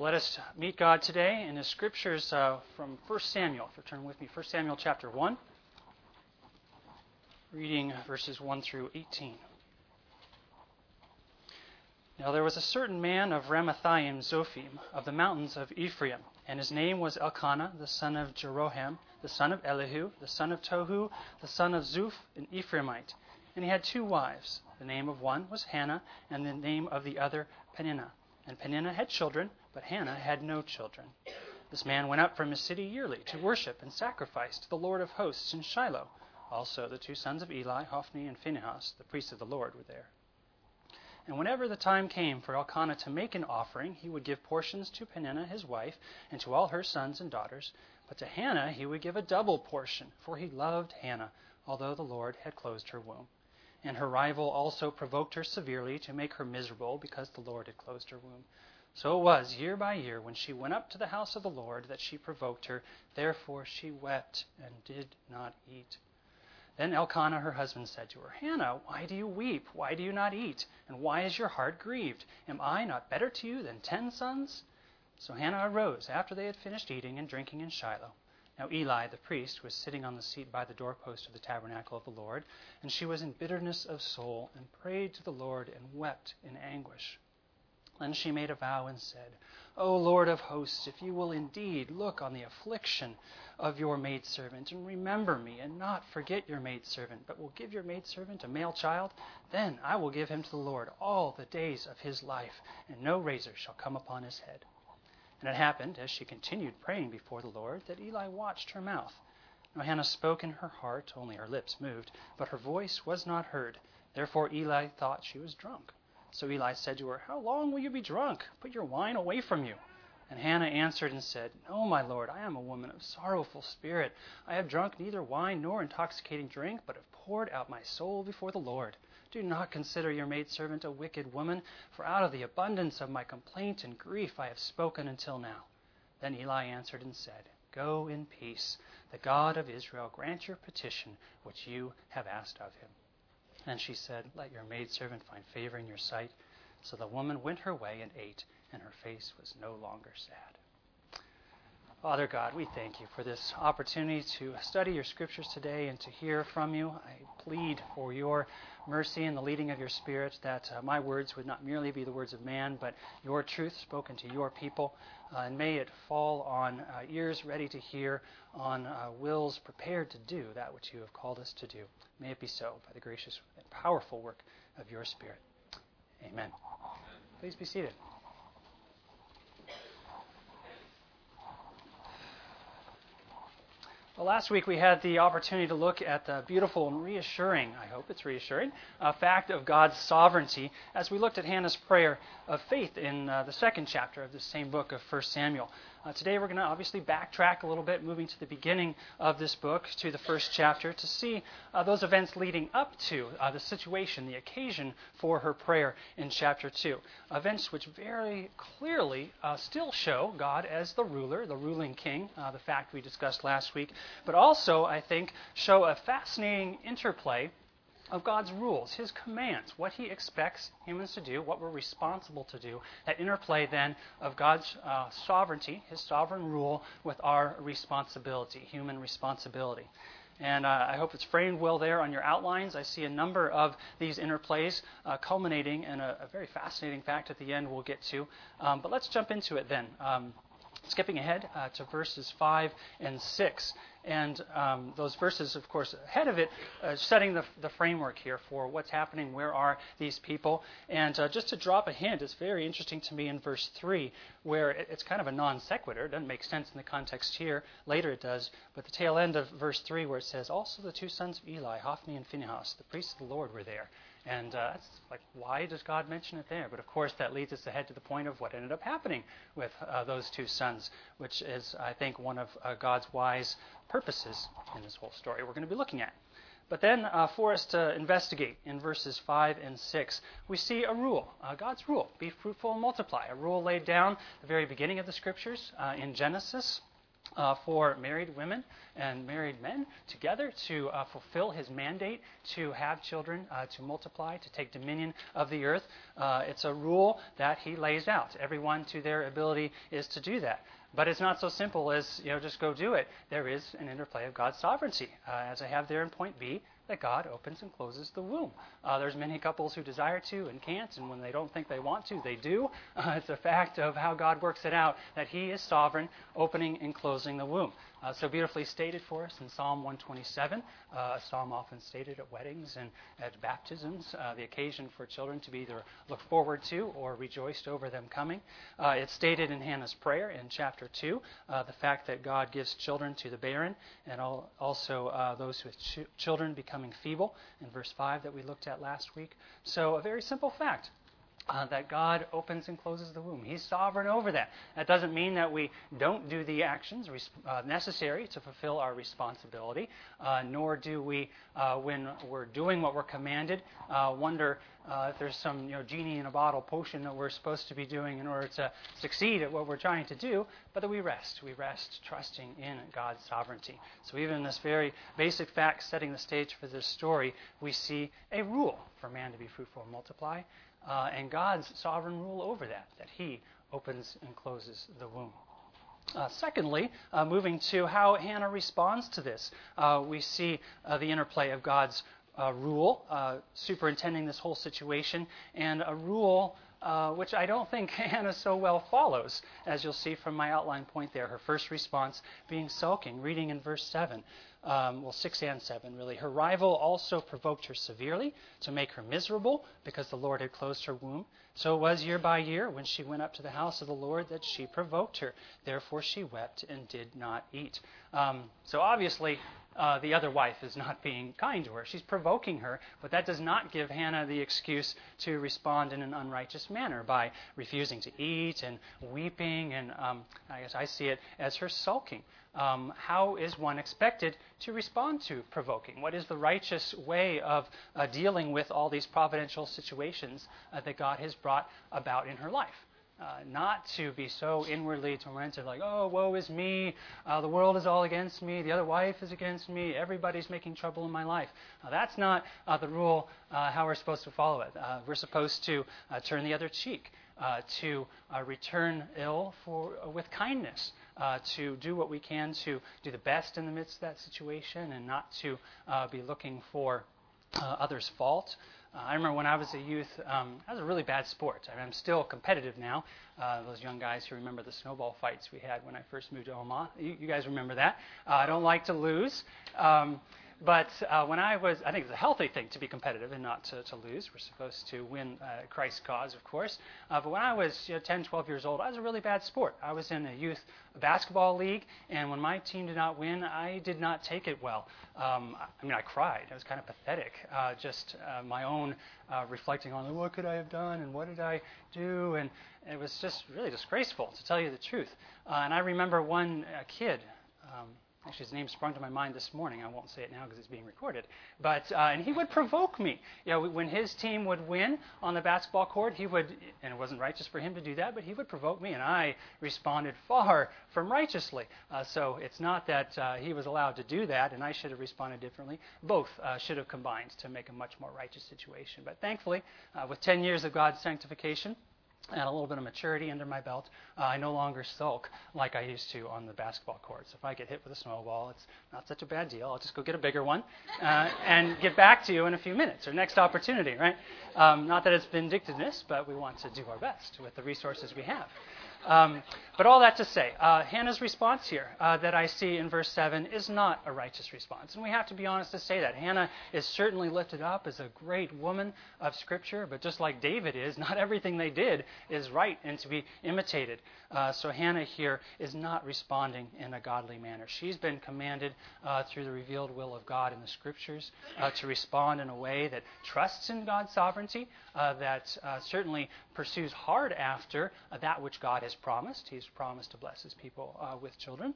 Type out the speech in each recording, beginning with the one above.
Let us meet God today in the scriptures uh, from 1 Samuel. If you turn with me, 1 Samuel chapter 1, reading verses 1 through 18. Now there was a certain man of Ramathaim Zophim, of the mountains of Ephraim, and his name was Elkanah, the son of Jeroham, the son of Elihu, the son of Tohu, the son of Zuph, an Ephraimite. And he had two wives. The name of one was Hannah, and the name of the other Peninnah. And Peninnah had children, but Hannah had no children. This man went up from his city yearly to worship and sacrifice to the Lord of hosts in Shiloh. Also the two sons of Eli, Hophni and Phinehas, the priests of the Lord, were there. And whenever the time came for Elkanah to make an offering, he would give portions to Peninnah his wife, and to all her sons and daughters. But to Hannah he would give a double portion, for he loved Hannah, although the Lord had closed her womb. And her rival also provoked her severely to make her miserable, because the Lord had closed her womb. So it was, year by year, when she went up to the house of the Lord, that she provoked her. Therefore she wept and did not eat. Then Elkanah her husband said to her, Hannah, why do you weep? Why do you not eat? And why is your heart grieved? Am I not better to you than ten sons? So Hannah arose after they had finished eating and drinking in Shiloh. Now Eli the priest was sitting on the seat by the doorpost of the tabernacle of the Lord, and she was in bitterness of soul, and prayed to the Lord, and wept in anguish. Then she made a vow and said, O Lord of hosts, if you will indeed look on the affliction of your maidservant, and remember me, and not forget your maidservant, but will give your maidservant a male child, then I will give him to the Lord all the days of his life, and no razor shall come upon his head. And it happened, as she continued praying before the Lord, that Eli watched her mouth. Now Hannah spoke in her heart, only her lips moved, but her voice was not heard. Therefore Eli thought she was drunk. So Eli said to her, How long will you be drunk? Put your wine away from you. And Hannah answered and said, No, my lord, I am a woman of sorrowful spirit. I have drunk neither wine nor intoxicating drink, but have poured out my soul before the Lord. Do not consider your maidservant a wicked woman, for out of the abundance of my complaint and grief I have spoken until now. Then Eli answered and said, Go in peace. The God of Israel grant your petition which you have asked of him. And she said, Let your maidservant find favor in your sight. So the woman went her way and ate, and her face was no longer sad. Father God, we thank you for this opportunity to study your scriptures today and to hear from you. I plead for your mercy and the leading of your Spirit that uh, my words would not merely be the words of man, but your truth spoken to your people. Uh, and may it fall on uh, ears ready to hear, on uh, wills prepared to do that which you have called us to do. May it be so by the gracious and powerful work of your Spirit. Amen. Please be seated. Well, last week we had the opportunity to look at the beautiful and reassuring, I hope it's reassuring, uh, fact of God's sovereignty as we looked at Hannah's prayer of faith in uh, the second chapter of the same book of 1 Samuel. Uh, today we're going to obviously backtrack a little bit, moving to the beginning of this book, to the first chapter, to see uh, those events leading up to uh, the situation, the occasion for her prayer in chapter 2. Events which very clearly uh, still show God as the ruler, the ruling king, uh, the fact we discussed last week, but also, I think, show a fascinating interplay of God's rules, His commands, what He expects humans to do, what we're responsible to do. That interplay then of God's uh, sovereignty, His sovereign rule, with our responsibility, human responsibility. And uh, I hope it's framed well there on your outlines. I see a number of these interplays uh, culminating in a, a, very fascinating fact at the end we'll get to. Um, but let's jump into it then. Um, skipping ahead uh, to verses 5 and 6. And um, those verses, of course, ahead of it, uh, setting the, the, framework here for what's happening, where are these people. And uh, just to drop a hint, it's very interesting to me in verse 3, where it, it's kind of a non sequitur. It doesn't make sense in the context here. Later it does. But the tail end of verse 3, where it says, Also the two sons of Eli, Hophni and Phinehas, the priests of the Lord, were there. And uh, that's like, why does God mention it there? But of course, that leads us ahead to the point of what ended up happening with uh, those two sons, which is, I think, one of uh, God's wise purposes in this whole story we're going to be looking at. But then, uh, for us to investigate in verses 5 and 6, we see a rule, uh, God's rule be fruitful and multiply, a rule laid down at the very beginning of the scriptures uh, in Genesis uh, for married women and married men together to uh, fulfill his mandate to have children, uh, to multiply, to take dominion of the earth. Uh, it's a rule that he lays out. Everyone to their ability is to do that. But it's not so simple as, you know, just go do it. There is an interplay of God's sovereignty. Uh, as I have there in point B, that God opens and closes the womb. Uh, there's many couples who desire to and can't, and when they don't think they want to, they do. Uh, it's a fact of how God works it out that He is sovereign, opening and closing the womb. Uh, so beautifully stated for us in Psalm 127, uh, a psalm often stated at weddings and at baptisms, uh, the occasion for children to be either looked forward to or rejoiced over them coming. Uh, it's stated in Hannah's prayer in chapter 2, uh, the fact that God gives children to the barren and all, also uh, those with ch- children becoming feeble in verse 5 that we looked at last week. So, a very simple fact uh, that God opens and closes the womb. He's sovereign over that. That doesn't mean that we don't do the actions uh, necessary to fulfill our responsibility, uh, nor do we, uh, when we're doing what we're commanded, uh, wonder uh, if there's some you know, genie in a bottle potion that we're supposed to be doing in order to succeed at what we're trying to do, but that we rest. We rest trusting in God's sovereignty. So, even in this very basic fact setting the stage for this story, we see a rule for man to be fruitful and multiply uh, and God's sovereign rule over that, that He opens and closes the womb. Uh, secondly, uh, moving to how Hannah responds to this, uh, we see uh, the interplay of God's uh, rule superintending this whole situation and a rule which I don't think Hannah so well follows, as you'll see from my outline point there. Her first response being sulking, reading in verse 7 um, well, 6 and 7 really. Her rival also provoked her severely to make her miserable because the Lord had closed her womb. So it was year by year when she went up to the house of the Lord that she provoked her. Therefore she wept and did not eat. Um, so obviously, uh, the other wife is not being kind to her. She's provoking her, but that does not give Hannah the excuse to respond in an unrighteous manner by refusing to eat and weeping, and um, I guess I see it as her sulking um, how is one expected to respond to provoking? What is the righteous way of uh, dealing with all these providential situations uh, that God has brought about in her life? Uh, not to be so inwardly tormented, like, oh, woe is me, uh, the world is all against me, the other wife is against me, everybody's making trouble in my life. That's not uh, the rule uh, how we're supposed to follow it. Uh, we're supposed to turn the other cheek, to return ill for, with kindness to do what we can to do the best in the midst of that situation and not to be looking for others' fault. Uh, I remember when I was a youth, um, that was a really bad sport. I am still competitive now. Uh, those young guys who remember the snowball fights we had when I first moved to Omaha, you, you guys remember that. Uh, I don't like to lose. Um, but uh, when I was, I think it's a healthy thing to be competitive and not to, to lose. We're supposed to win uh, Christ's cause, of course. Uh, but when I was you know, 10, 12 years old, I was a really bad sport. I was in a youth basketball league, and when my team did not win, I did not take it well. Um, I mean, I cried. It was kind of pathetic. Uh, just uh, my own uh, reflecting on what could I have done and what did I do, and it was just really disgraceful, to tell you the truth. and I remember one kid. Um, Actually, his name sprung to my mind this morning. I won't say it now because it's being recorded. But uh, and he would provoke me. You know, when his team would win on the basketball court, he would, and it wasn't righteous for him to do that, but he would provoke me, and I responded far from righteously. Uh, so it's not that uh, he was allowed to do that, and I should have responded differently. Both uh, should have combined to make a much more righteous situation. But thankfully, uh, with 10 years of God's sanctification and a little bit of maturity under my belt, uh, I no longer sulk like I used to on the basketball courts. If I get hit with a snowball, it's not such a bad deal. I'll just go get a bigger one uh, and get back to you in a few minutes or next opportunity, right? Um, not that it's vindictiveness, but we want to do our best with the resources we have. Um, but all that to say, uh, Hannah's response here uh, that I see in verse 7 is not a righteous response. And we have to be honest to say that. Hannah is certainly lifted up as a great woman of Scripture, but just like David is, not everything they did is right and to be imitated. Uh, so Hannah here is not responding in a godly manner. She's been commanded uh, through the revealed will of God in the Scriptures uh, to respond in a way that trusts in God's sovereignty, uh, that certainly pursues hard after that which God has promised. He's promised to bless his people uh, with children.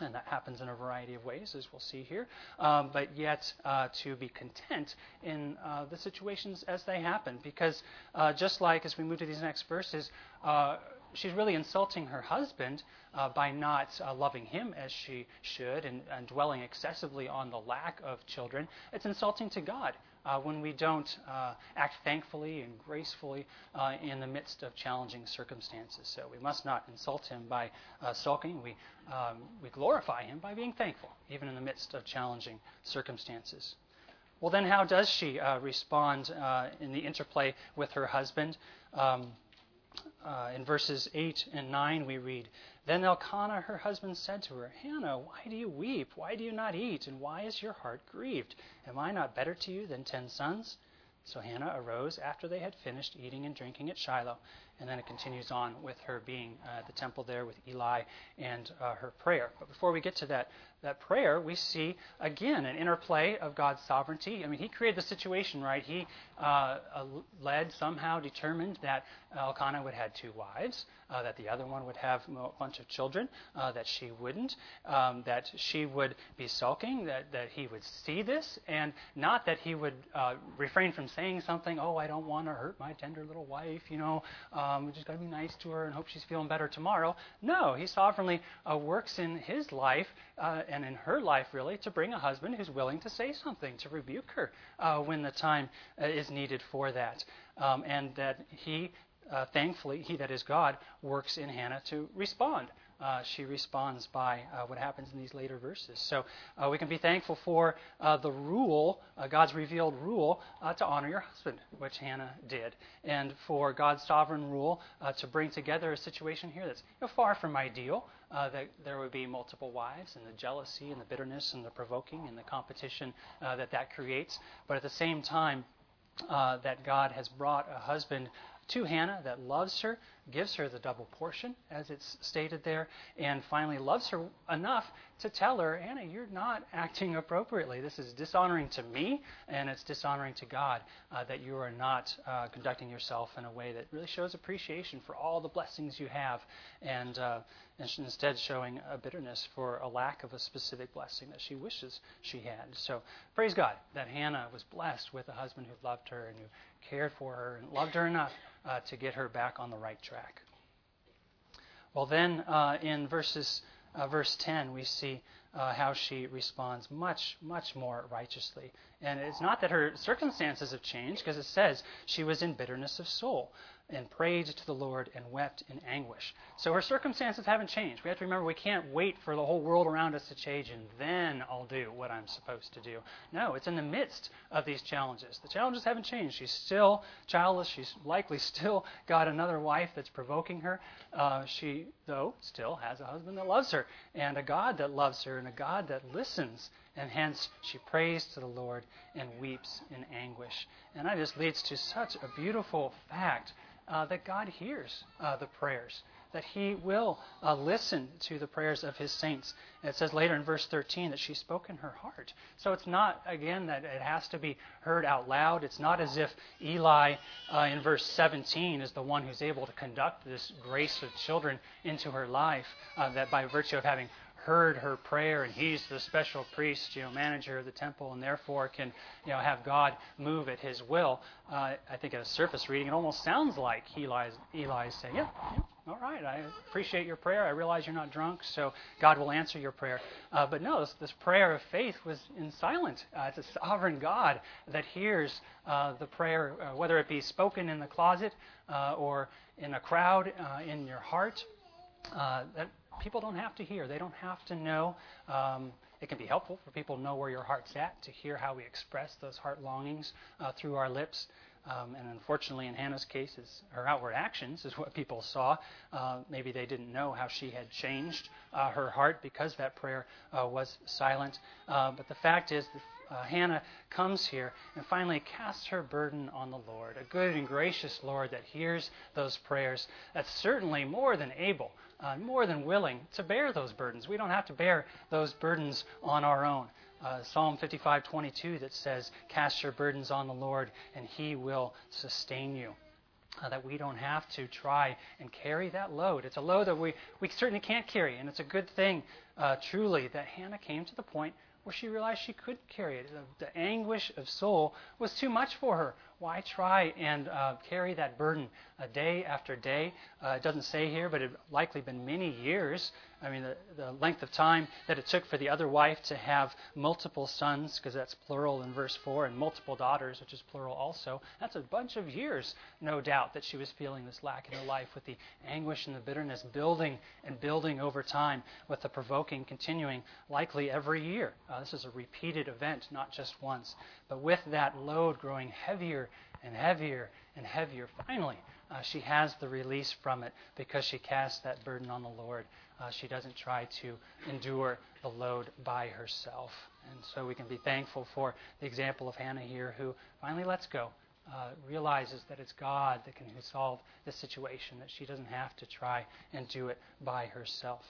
And that happens in a variety of ways, as we'll see here. Um, but yet, uh, to be content in uh, the situations as they happen. Because uh, just like as we move to these next verses, uh, she's really insulting her husband uh, by not uh, loving him as she should and, and, dwelling excessively on the lack of children. It's insulting to God uh, when we don't uh, act thankfully and gracefully uh, in the midst of challenging circumstances. So we must not insult him by uh, sulking. We, um, we glorify him by being thankful, even in the midst of challenging circumstances. Well, then, how does she respond in the interplay with her husband? Um, uh, in verses 8 and 9, we read Then Elkanah, her husband, said to her, Hannah, why do you weep? Why do you not eat? And why is your heart grieved? Am I not better to you than ten sons? So Hannah arose after they had finished eating and drinking at Shiloh. And then it continues on with her being uh, at the temple there with Eli and uh, her prayer. But before we get to that, that prayer, we see again an interplay of God's sovereignty. I mean, He created the situation, right? He uh, uh led, somehow determined that Elkanah would have two wives, uh, that the other one would have a bunch of children, uh, that she wouldn't, um, that she would be sulking, that, that he would see this, and not that he would uh, refrain from saying something, oh, I don't want to hurt my tender little wife, you know, um, we just got to be nice to her and hope she's feeling better tomorrow. No, he sovereignly uh, works in his life uh, and in her life, really, to bring a husband who's willing to say something, to rebuke her uh, when the time is needed for that. Um, and that he uh, thankfully, he that is God works in Hannah to respond. Uh, she responds by uh, what happens in these later verses. So uh, we can be thankful for uh, the rule, uh, God's revealed rule, to honor your husband, which Hannah did, and for God's sovereign rule to bring together a situation here that's you know, far from ideal. that there would be multiple wives, and the jealousy, and the bitterness, and the provoking, and the competition that that creates. But at the same time, that God has brought a husband to Hannah that loves her, gives her the double portion, as it's stated there, and finally loves her enough to tell her, Hannah, you're not acting appropriately. This is dishonoring to me, and it's dishonoring to God uh, that you are not uh, conducting yourself in a way that really shows appreciation for all the blessings you have, and, uh, and instead showing a bitterness for a lack of a specific blessing that she wishes she had. So praise God that Hannah was blessed with a husband who loved her and who cared for her and loved her enough uh, to get her back on the right track. Well, then uh, in verses, uh, verse 10, we see uh, how she responds much, much more righteously. And it's not that her circumstances have changed, because it says she was in bitterness of soul and prayed to the Lord and wept in anguish. So her circumstances haven't changed. We have to remember we can't wait for the whole world around us to change and then I'll do what I'm supposed to do. No, it's in the midst of these challenges. The challenges haven't changed. She's still childless. She's likely still got another wife that's provoking her. Uh, she, though, still has a husband that loves her and a God that loves her and a God that listens. And hence she prays to the Lord and weeps in anguish. And that just leads to such a beautiful fact uh, that God hears uh, the prayers, that He will uh, listen to the prayers of His saints. And it says later in verse 13 that she spoke in her heart. So it's not, again, that it has to be heard out loud. It's not as if Eli uh, in verse 17 is the one who's able to conduct this grace of children into her life, uh, that by virtue of having heard her prayer and he's the special priest, you know, manager of the temple and therefore can, you know, have God move at his will. Uh, I think at a surface reading, it almost sounds like Eli's, Eli's saying, yeah, yeah, all right, I appreciate your prayer. I realize you're not drunk, so God will answer your prayer. Uh, but no, this, this, prayer of faith was in silent. Uh, it's a sovereign God that hears uh, the prayer, uh, whether it be spoken in the closet uh, or in a crowd, in your heart. that people don't have to hear. They don't have to know. Um, it can be helpful for people to know where your heart's at, to hear how we express those heart longings uh, through our lips. Um, and unfortunately, in Hannah's case, her outward actions is what people saw. Uh, maybe they didn't know how she had changed uh, her heart because that prayer uh, was silent. Uh, but the fact is, uh, Hannah comes here and finally casts her burden on the Lord, a good and gracious Lord that hears those prayers, that's certainly more than able, uh, more than willing to bear those burdens. We don't have to bear those burdens on our own. Uh, Psalm 55:22 that says, "Cast your burdens on the Lord, and He will sustain you." Uh, that we don't have to try and carry that load. It's a load that we, we certainly can't carry, and it's a good thing, uh, truly, that Hannah came to the point where she realized she couldn't carry it. The, the anguish of soul was too much for her. Why try and uh, carry that burden a day after day? Uh, it doesn't say here, but it likely been many years. I mean, the, the length of time that it took for the other wife to have multiple sons, because that's plural in verse 4, and multiple daughters, which is plural also. That's a bunch of years, no doubt, that she was feeling this lack in her life with the anguish and the bitterness building and building over time, with the provoking continuing likely every year. Uh, this is a repeated event, not just once. But with that load growing heavier and heavier and heavier, finally, uh, she has the release from it because she casts that burden on the Lord. Uh, she doesn't try to endure the load by herself. And so we can be thankful for the example of Hannah here, who finally lets go, uh, realizes that it's God that can solve the situation, that she doesn't have to try and do it by herself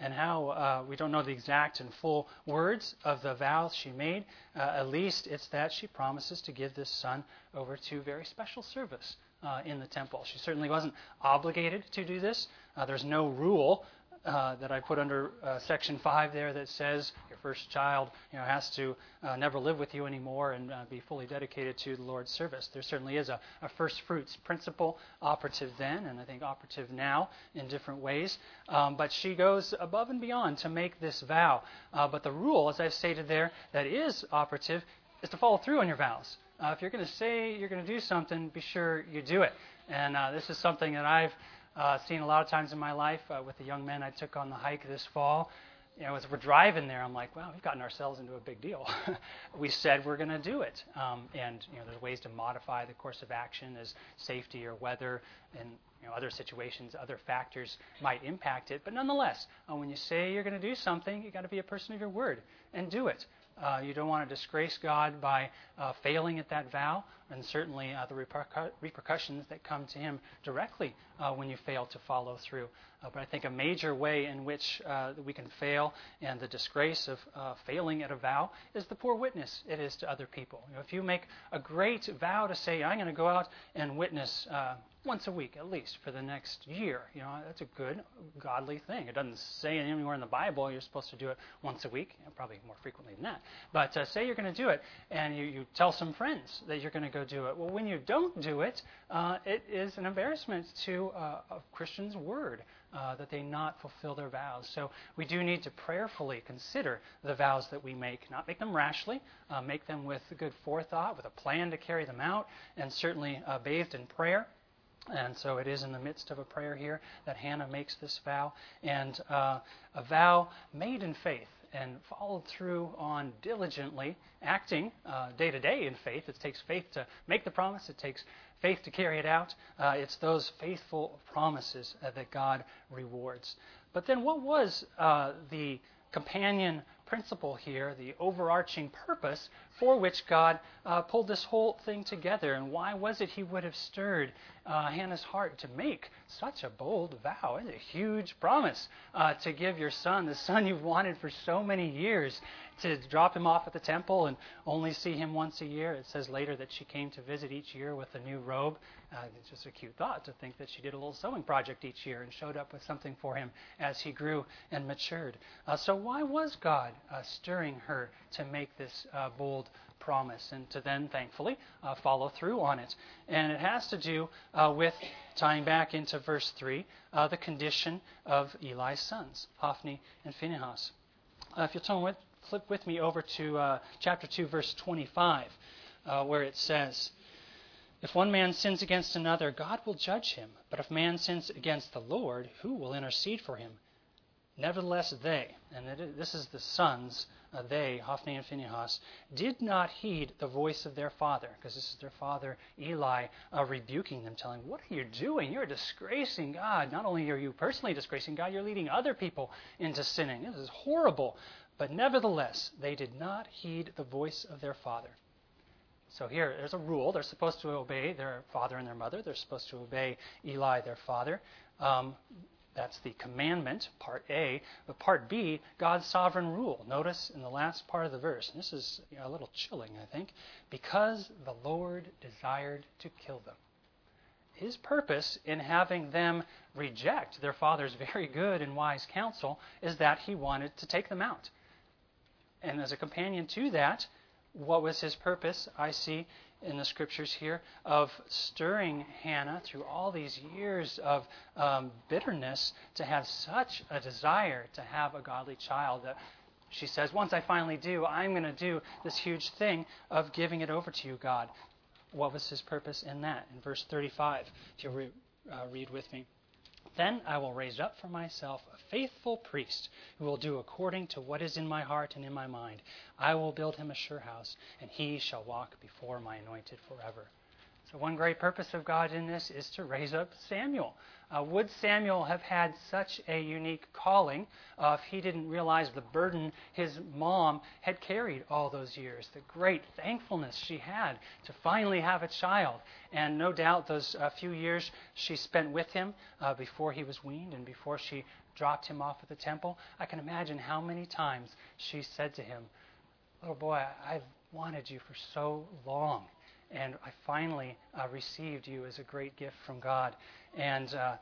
and how uh, we don't know the exact and full words of the vows she made. Uh, at least it's that she promises to give this son over to very special service uh, in the temple. She certainly wasn't obligated to do this. Uh, there's no rule uh, that I put under uh, section five there that says your first child, you know, has to uh, never live with you anymore and uh, be fully dedicated to the Lord's service. There certainly is a, a, first fruits principle operative then, and I think operative now in different ways. Um, but she goes above and beyond to make this vow. Uh, but the rule, as I've stated there, that is operative is to follow through on your vows. Uh, if you're going to say you're going to do something, be sure you do it. And this is something that I've uh, seen a lot of times in my life uh, with the young men I took on the hike this fall. You know, as we're driving there, I'm like, wow, we've gotten ourselves into a big deal. we said we're going to do it, um, and you know, there's ways to modify the course of action as safety or weather and you know, other situations, other factors might impact it. But nonetheless, uh, when you say you're going to do something, you've got to be a person of your word and do it. Uh, you don't want to disgrace God by uh, failing at that vow, and certainly uh, the repercu- repercussions that come to Him directly uh, when you fail to follow through. Uh, but I think a major way in which uh, we can fail and the disgrace of failing at a vow is the poor witness it is to other people. You know, if you make a great vow to say, I'm going to go out and witness once a week at least for the next year. You know, that's a good, godly thing. It doesn't say anywhere in the Bible you're supposed to do it once a week, probably more frequently than that. But uh, say you're going to do it, and you, you tell some friends that you're going to go do it. Well, when you don't do it, uh, it is an embarrassment to uh, a Christian's word. Uh, that they not fulfill their vows. So we do need to prayerfully consider the vows that we make, not make them rashly, uh, make them with good forethought, with a plan to carry them out, and certainly uh, bathed in prayer. And so it is in the midst of a prayer here that Hannah makes this vow, and uh, a vow made in faith and followed through on diligently, acting uh, day to day in faith. It takes faith to make the promise, it takes faith to carry it out. Uh, it's those faithful promises uh, that God rewards. But then, what was uh, the companion principle here, the overarching purpose for which God uh, pulled this whole thing together. And why was it He would have stirred uh, Hannah's heart to make such a bold vow? It's a huge promise uh, to give your son, the son you've wanted for so many years, to drop him off at the temple and only see him once a year. It says later that she came to visit each year with a new robe. Uh, it's just a cute thought to think that she did a little sewing project each year and showed up with something for him as he grew and matured. Uh, so, why was God uh, stirring her to make this uh, bold promise and to then, thankfully, uh, follow through on it? And it has to do uh, with tying back into verse 3 the condition of Eli's sons, Hophni and Phinehas. if you'll turn with, flip with me over to chapter 2, verse 25, where it says, if one man sins against another, God will judge him. But if man sins against the Lord, who will intercede for him? Nevertheless, they, and this is the sons, uh, they, Hophni and Phinehas, did not heed the voice of their father, because this is their father Eli uh, rebuking them, telling, What are you doing? You're disgracing God. Not only are you personally disgracing God, you're leading other people into sinning. This is horrible. But nevertheless, they did not heed the voice of their father. So here, there's a rule. They're supposed to obey their father and their mother. They're supposed to obey Eli, their father. Um, that's the commandment, part A. But part B, God's sovereign rule. Notice in the last part of the verse, and this is you know, a little chilling, I think, because the Lord desired to kill them. His purpose in having them reject their father's very good and wise counsel is that he wanted to take them out. And as a companion to that, what was his purpose? I see in the scriptures here of stirring Hannah through all these years of um, bitterness to have such a desire to have a godly child that she says, Once I finally do, I'm going to do this huge thing of giving it over to you, God. What was his purpose in that? In verse 35, if you'll re- uh, read with me. Then I will raise up for myself a faithful priest who will do according to what is in my heart and in my mind. I will build him a sure house, and he shall walk before my anointed forever. So, one great purpose of God in this is to raise up Samuel. Uh, would Samuel have had such a unique calling uh, if he didn't realize the burden his mom had carried all those years? The great thankfulness she had to finally have a child. And no doubt those uh, few years she spent with him uh, before he was weaned and before she dropped him off at the temple, I can imagine how many times she said to him, Little boy, I've wanted you for so long and I finally uh, received you as a great gift from God. And uh,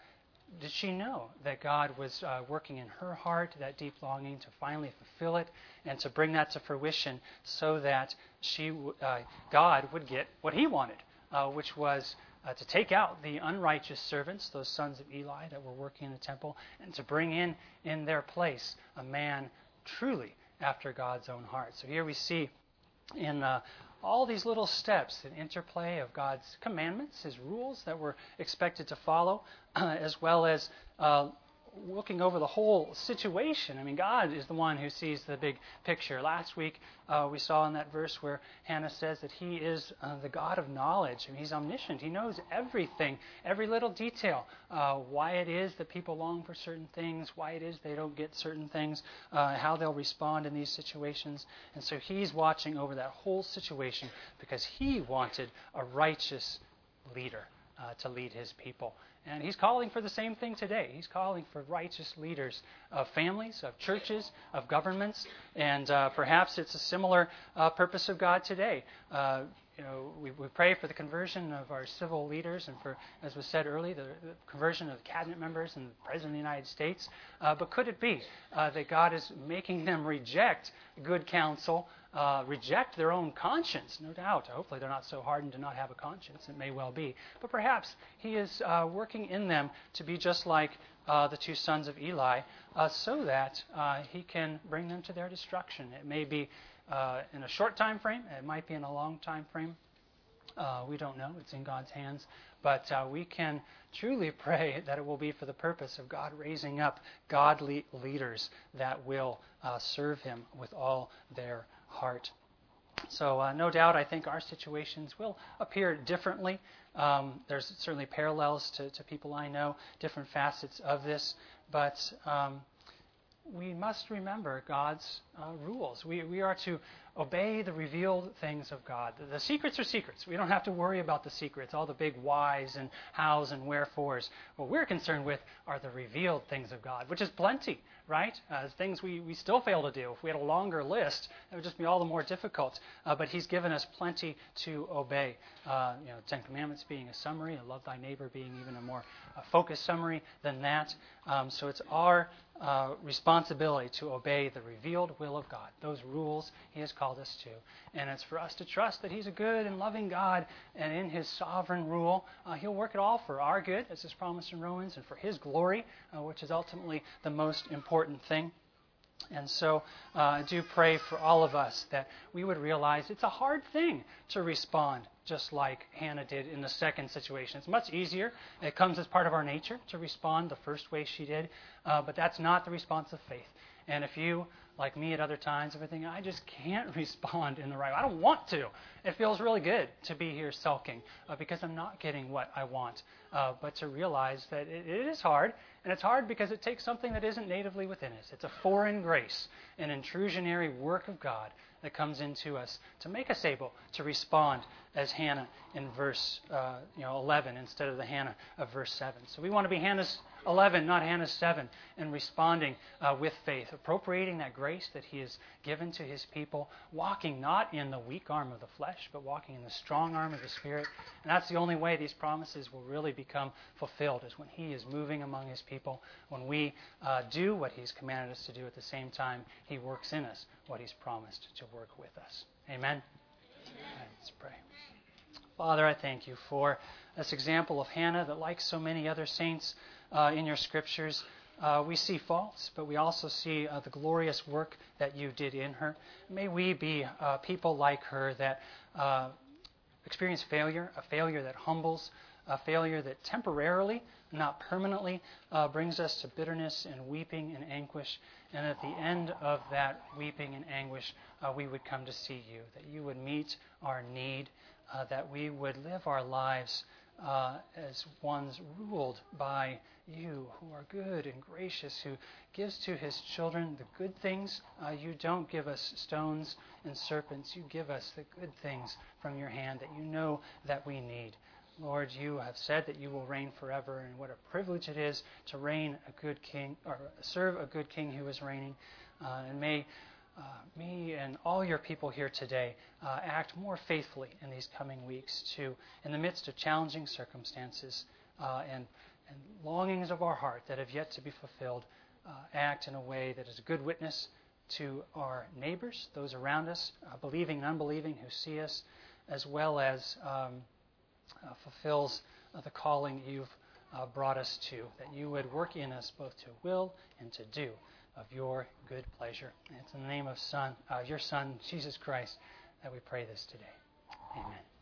did she know that God was uh, working in her heart that deep longing to finally fulfill it and to bring that to fruition, so that she, uh, God would get what He wanted, uh, which was uh, to take out the unrighteous servants, those sons of Eli that were working in the temple, and to bring in in their place a man truly after God's own heart. So here we see in uh, all these little steps, an interplay of God's commandments, His rules that we're expected to follow, as well as uh, looking over the whole situation. I mean, God is the one who sees the big picture. Last week, uh, we saw in that verse where Hannah says that He is uh, the God of knowledge. I mean, He's omniscient. He knows everything, every little detail, uh, why it is that people long for certain things, why it is they don't get certain things, uh, how they'll respond in these situations. And so He's watching over that whole situation because He wanted a righteous leader uh, to lead His people. And he's calling for the same thing today. He's calling for righteous leaders of families, of churches, of governments, and uh, perhaps it's a similar uh, purpose of God today. Uh, you know, we, we pray for the conversion of our civil leaders and for, as was said earlier, the, the conversion of cabinet members and the President of the United States. Uh, but could it be uh, that God is making them reject good counsel, uh, reject their own conscience? No doubt. Hopefully, they're not so hardened to not have a conscience. It may well be. But perhaps He is uh, working in them to be just like uh, the two sons of Eli, uh, so that He can bring them to their destruction. It may be uh, in a short time frame. It might be in a long time frame. Uh, we don't know. It's in God's hands. But uh, we can truly pray that it will be for the purpose of God raising up godly leaders that will uh, serve Him with all their heart. So, uh, no doubt, I think our situations will appear differently. Um, there's certainly parallels to, to, people I know, different facets of this. But um, we must remember God's uh, rules. We, we are to obey the revealed things of God. The, the, secrets are secrets. We don't have to worry about the secrets, all the big whys and hows and wherefores. What we're concerned with are the revealed things of God, which is plenty, right? Uh, things we, we still fail to do. If we had a longer list, it would just be all the more difficult. Uh, but He's given us plenty to obey. Uh, you know, Ten Commandments being a summary, and love thy neighbor being even a more uh, focused summary than that. Um, so it's our uh, responsibility to obey the revealed will of God, those rules He has called us to. And it's for us to trust that He's a good and loving God, and in His sovereign rule, uh, He'll work it all for our good, as is promised in Romans, and for His glory, uh, which is ultimately the most important thing. And so uh, I do pray for all of us that we would realize it's a hard thing to respond just like Hannah did in the second situation. It's much easier. It comes as part of our nature to respond the first way she did, uh, but that's not the response of faith. And if you, like me at other times, everything, I just can't respond in the right way. I don't want to. It feels really good to be here sulking uh, because I'm not getting what I want. Uh, but to realize that it, it is hard, and it's hard because it takes something that isn't natively within us. It's a foreign grace, an intrusionary work of God that comes into us to make us able to respond as Hannah in verse uh, you know 11 instead of the Hannah of verse 7. So we want to be Hannah's 11, not Hannah's 7, and responding uh, with faith, appropriating that grace that He has given to His people, walking not in the weak arm of the flesh, but walking in the strong arm of the Spirit. And that's the only way these promises will really become fulfilled, is when He is moving among His people, when we uh, do what He's commanded us to do at the same time, He works in us what He's promised to work with us. Amen. Amen. Let's pray. Father, I thank you for this example of Hannah that, like so many other saints uh, in your scriptures, uh, we see faults, but we also see uh, the glorious work that you did in her. May we be uh, people like her that uh, experience failure, a failure that humbles, a failure that temporarily, not permanently, uh, brings us to bitterness and weeping and anguish. And at the end of that weeping and anguish, we would come to see you, that you would meet our need, that we would live our lives uh, as ones ruled by you, who are good and gracious, who gives to his children the good things. Uh, you don't give us stones and serpents. You give us the good things from your hand that you know that we need. Lord, you have said that you will reign forever, and what a privilege it is to reign a good king, or serve a good king who is reigning. Uh, and may uh, me and all your people here today uh, act more faithfully in these coming weeks to, in the midst of challenging circumstances uh, and, and longings of our heart that have yet to be fulfilled, uh, act in a way that is a good witness to our neighbors, those around us, uh, believing and unbelieving who see us, as well as um, uh, fulfills the calling you've brought us to, that you would work in us both to will and to do of your good pleasure. And it's in the name of Son, uh, your Son, Jesus Christ, that we pray this today. Amen.